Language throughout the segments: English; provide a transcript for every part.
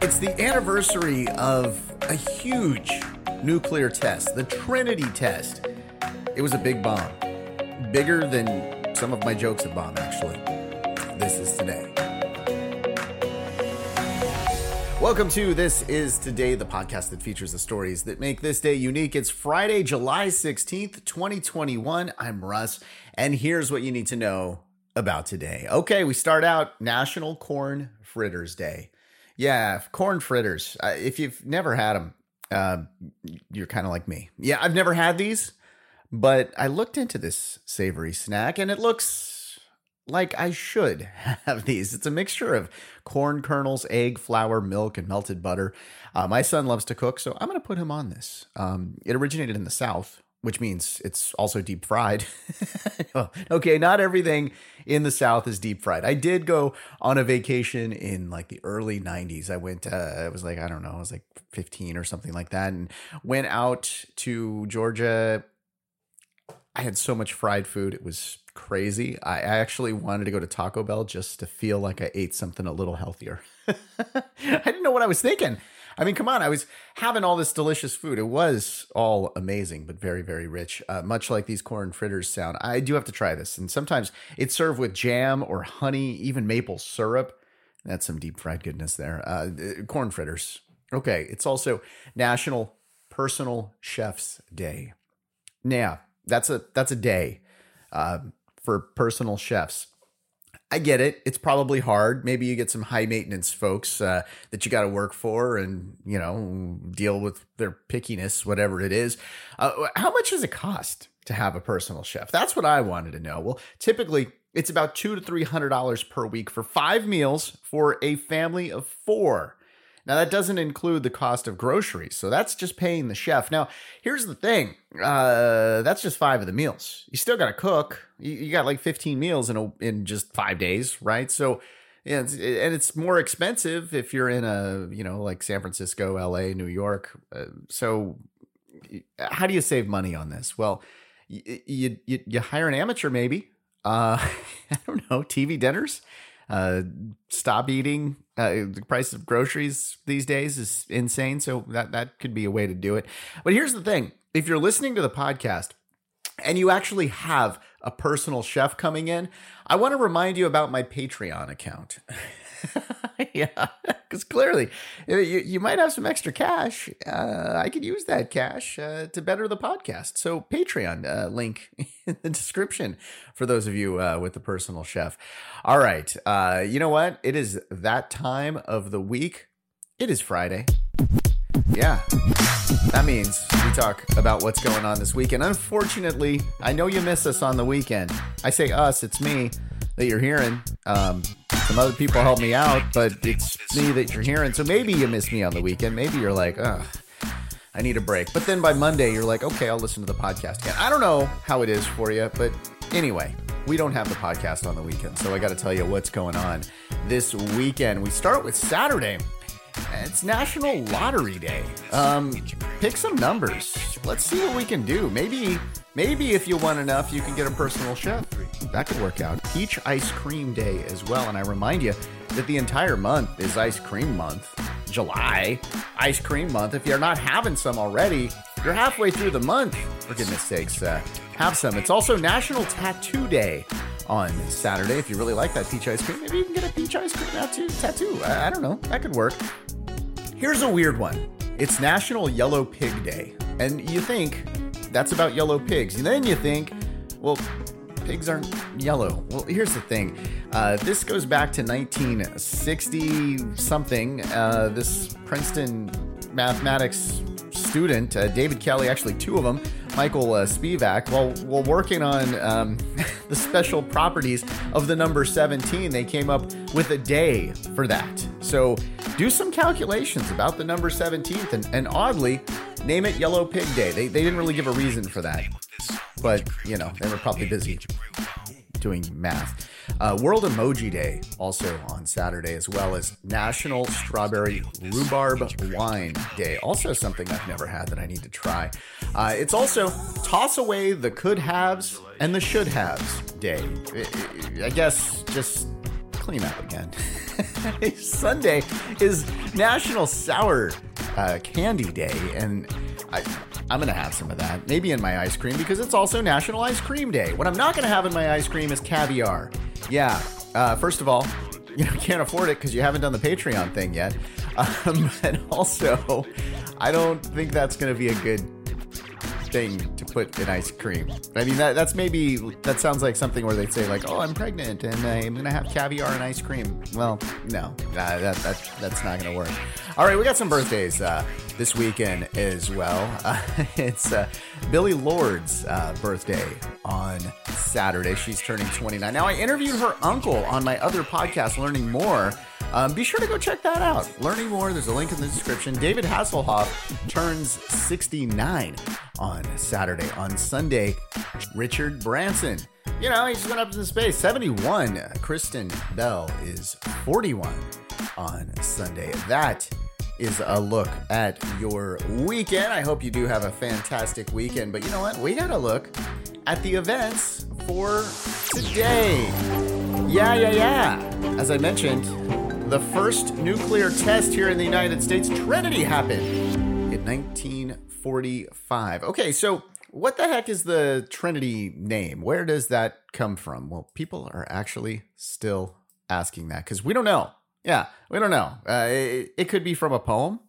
It's the anniversary of a huge nuclear test, the Trinity test. It was a big bomb, bigger than some of my jokes at bomb, actually. This is today. Welcome to This Is Today, the podcast that features the stories that make this day unique. It's Friday, July 16th, 2021. I'm Russ, and here's what you need to know about today. Okay, we start out National Corn Fritters Day. Yeah, corn fritters. If you've never had them, uh, you're kind of like me. Yeah, I've never had these, but I looked into this savory snack and it looks like I should have these. It's a mixture of corn kernels, egg, flour, milk, and melted butter. Uh, my son loves to cook, so I'm going to put him on this. Um, it originated in the South, which means it's also deep fried. okay, not everything in the South is deep fried. I did go on a vacation in like the early 90s. I went, uh, I was like, I don't know, I was like 15 or something like that, and went out to Georgia. I had so much fried food. It was crazy. I actually wanted to go to Taco Bell just to feel like I ate something a little healthier. I didn't know what I was thinking. I mean, come on. I was having all this delicious food. It was all amazing, but very, very rich, uh, much like these corn fritters sound. I do have to try this. And sometimes it's served with jam or honey, even maple syrup. That's some deep fried goodness there. Uh, corn fritters. Okay. It's also National Personal Chef's Day. Now, that's a that's a day uh, for personal chefs. I get it. It's probably hard. Maybe you get some high maintenance folks uh, that you got to work for and, you know, deal with their pickiness, whatever it is. Uh, how much does it cost to have a personal chef? That's what I wanted to know. Well, typically it's about two to three hundred dollars per week for five meals for a family of four. Now, that doesn't include the cost of groceries. So that's just paying the chef. Now, here's the thing uh, that's just five of the meals. You still got to cook. You, you, got like 15 meals in, a, in just five days, right? So, yeah, it's, and it's more expensive if you're in a, you know, like San Francisco, LA, New York. Uh, so, how do you save money on this? Well, you, you, you hire an amateur, maybe. Uh, I don't know, TV dinners uh, stop eating. Uh, the price of groceries these days is insane, so that that could be a way to do it. But here's the thing: if you're listening to the podcast and you actually have a personal chef coming in, I want to remind you about my Patreon account. yeah, because clearly you, you might have some extra cash. Uh, I could use that cash uh, to better the podcast. So, Patreon uh, link in the description for those of you uh, with the personal chef. All right. Uh, you know what? It is that time of the week. It is Friday. Yeah. That means we talk about what's going on this weekend. And unfortunately, I know you miss us on the weekend. I say us, it's me that you're hearing. Um, some other people help me out, but it's me that you're hearing. So maybe you miss me on the weekend. Maybe you're like, ugh, I need a break. But then by Monday, you're like, okay, I'll listen to the podcast again. I don't know how it is for you, but anyway, we don't have the podcast on the weekend. So I got to tell you what's going on this weekend. We start with Saturday. It's National Lottery Day. Um, pick some numbers. Let's see what we can do. Maybe, maybe if you want enough, you can get a personal chef. That could work out. Peach Ice Cream Day as well. And I remind you that the entire month is Ice Cream Month. July, Ice Cream Month. If you're not having some already, you're halfway through the month. For goodness sakes, uh, have some. It's also National Tattoo Day on Saturday. If you really like that peach ice cream, maybe you can get a peach ice cream tattoo. Tattoo. I, I don't know. That could work. Here's a weird one. It's National Yellow Pig Day. And you think that's about yellow pigs. And then you think, well, pigs aren't yellow. Well, here's the thing. Uh, this goes back to 1960 something. Uh, this Princeton mathematics student, uh, David Kelly, actually two of them, Michael uh, Spivak, while, while working on um, the special properties of the number 17, they came up with a day for that. So do some calculations about the number 17th, and, and oddly, name it Yellow Pig Day. They, they didn't really give a reason for that, but you know, they were probably busy doing math. Uh, World Emoji Day also on Saturday, as well as National Strawberry Rhubarb Wine Day. Also, something I've never had that I need to try. Uh, it's also Toss Away the Could Haves and the Should Haves Day. I guess just clean up again. Sunday is National Sour uh, Candy Day, and I, I'm gonna have some of that, maybe in my ice cream, because it's also National Ice Cream Day. What I'm not gonna have in my ice cream is caviar. Yeah, uh, first of all, you know, can't afford it because you haven't done the Patreon thing yet. Um, and also, I don't think that's to be a good thing to put in ice cream. I mean, that that's maybe that sounds like something where they'd say like, "Oh, I'm pregnant and I'm gonna have caviar and ice cream." Well, no, that that, that that's not gonna work. All right, we got some birthdays uh, this weekend as well. Uh, it's uh, Billie Lourd's uh, birthday on Saturday. She's turning 29. Now, I interviewed her uncle on my other podcast, Learning More. Um, be sure to go check that out. Learning more, there's a link in the description. David Hasselhoff turns 69 on Saturday. On Sunday, Richard Branson. You know, he's going up into space. 71. Kristen Bell is 41 on Sunday. That is a look at your weekend. I hope you do have a fantastic weekend. But you know what? We got to look at the events for today. Yeah, yeah, yeah. As I mentioned, the first nuclear test here in the United States, Trinity, happened in 1945. Okay, so what the heck is the Trinity name? Where does that come from? Well, people are actually still asking that because we don't know. Yeah, we don't know. Uh, it, it, could be from a poem.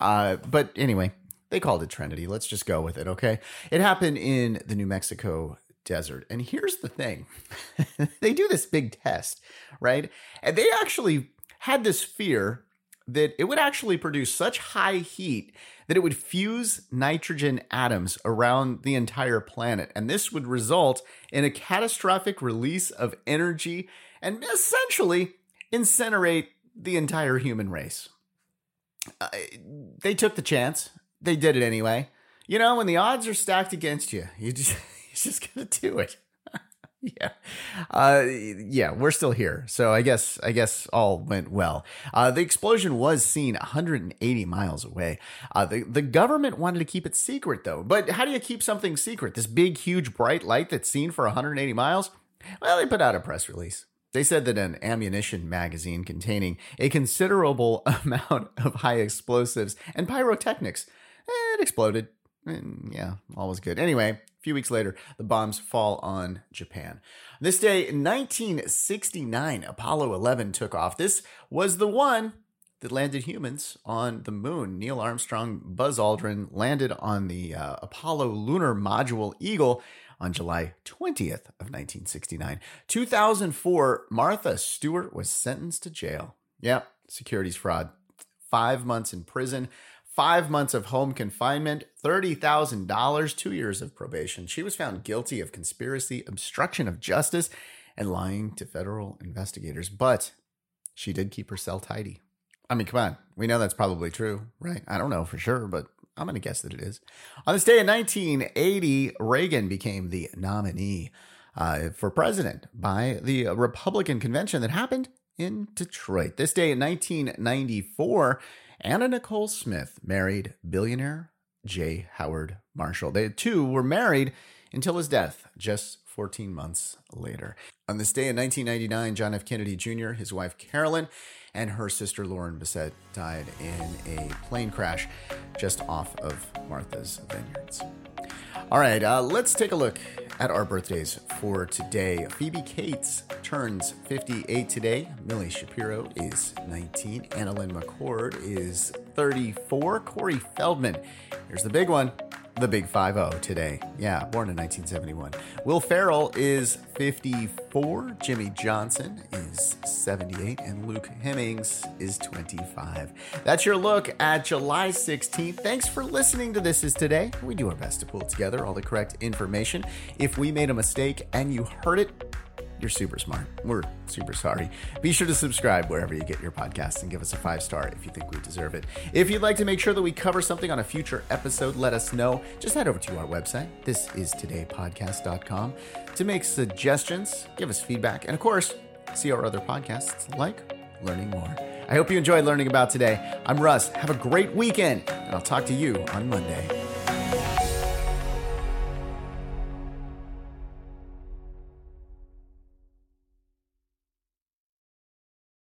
Uh, but anyway, they called it Trinity. Let's just go with it, okay? It happened in the New Mexico desert. And here's the thing they do this big test, right? And they actually had this fear that it would actually produce such high heat that it would fuse nitrogen atoms around the entire planet. And this would result in a catastrophic release of energy and essentially incinerate the entire human race. Uh, they took the chance. They did it anyway. You know, when the odds are stacked against you, you just, you're just to do it. yeah uh, yeah we're still here so i guess i guess all went well uh, the explosion was seen 180 miles away uh, the, the government wanted to keep it secret though but how do you keep something secret this big huge bright light that's seen for 180 miles well they put out a press release they said that an ammunition magazine containing a considerable amount of high explosives and pyrotechnics it exploded and yeah all was good anyway a few weeks later, the bombs fall on Japan. This day, 1969, Apollo 11 took off. This was the one that landed humans on the moon. Neil Armstrong, Buzz Aldrin landed on the uh, Apollo lunar module Eagle on July 20th of 1969. 2004, Martha Stewart was sentenced to jail. Yep, securities fraud. 5 months in prison five months of home confinement, $30,000, two years of probation. She was found guilty of conspiracy, obstruction of justice, and lying to federal investigators. But she did keep her cell tidy. I mean, come on. We know that's probably true, right? I don't know for sure, but I'm going to guess that it is. On this day in 1980, Reagan became the nominee uh, for president by the Republican convention that happened in Detroit. This day in 1994, Anna Nicole Smith married billionaire J. Howard Marshall. They two were married until his death just 14 months later. On this day in 1999, John F. Kennedy Jr., his wife Carolyn, and her sister Lauren Bessette died in a plane crash just off of Martha's Vineyards. All right, uh, let's take a look at our birthdays for today. Phoebe Cates turns 58 today. Milly Shapiro is 19. AnnaLynne McCord is 34. Corey Feldman, here's the big one the Big 5 0 today. Yeah, born in 1971. Will Ferrell is 54. Jimmy Johnson is 78. And Luke Hemmings is 25. That's your look at July 16th. Thanks for listening to This Is Today. We do our best to pull together all the correct information. If we made a mistake and you heard it, you're super smart. We're super sorry. Be sure to subscribe wherever you get your podcasts and give us a five star if you think we deserve it. If you'd like to make sure that we cover something on a future episode, let us know. Just head over to our website. This is todaypodcast.com to make suggestions, give us feedback, and of course, see our other podcasts like Learning More. I hope you enjoyed learning about today. I'm Russ. Have a great weekend, and I'll talk to you on Monday.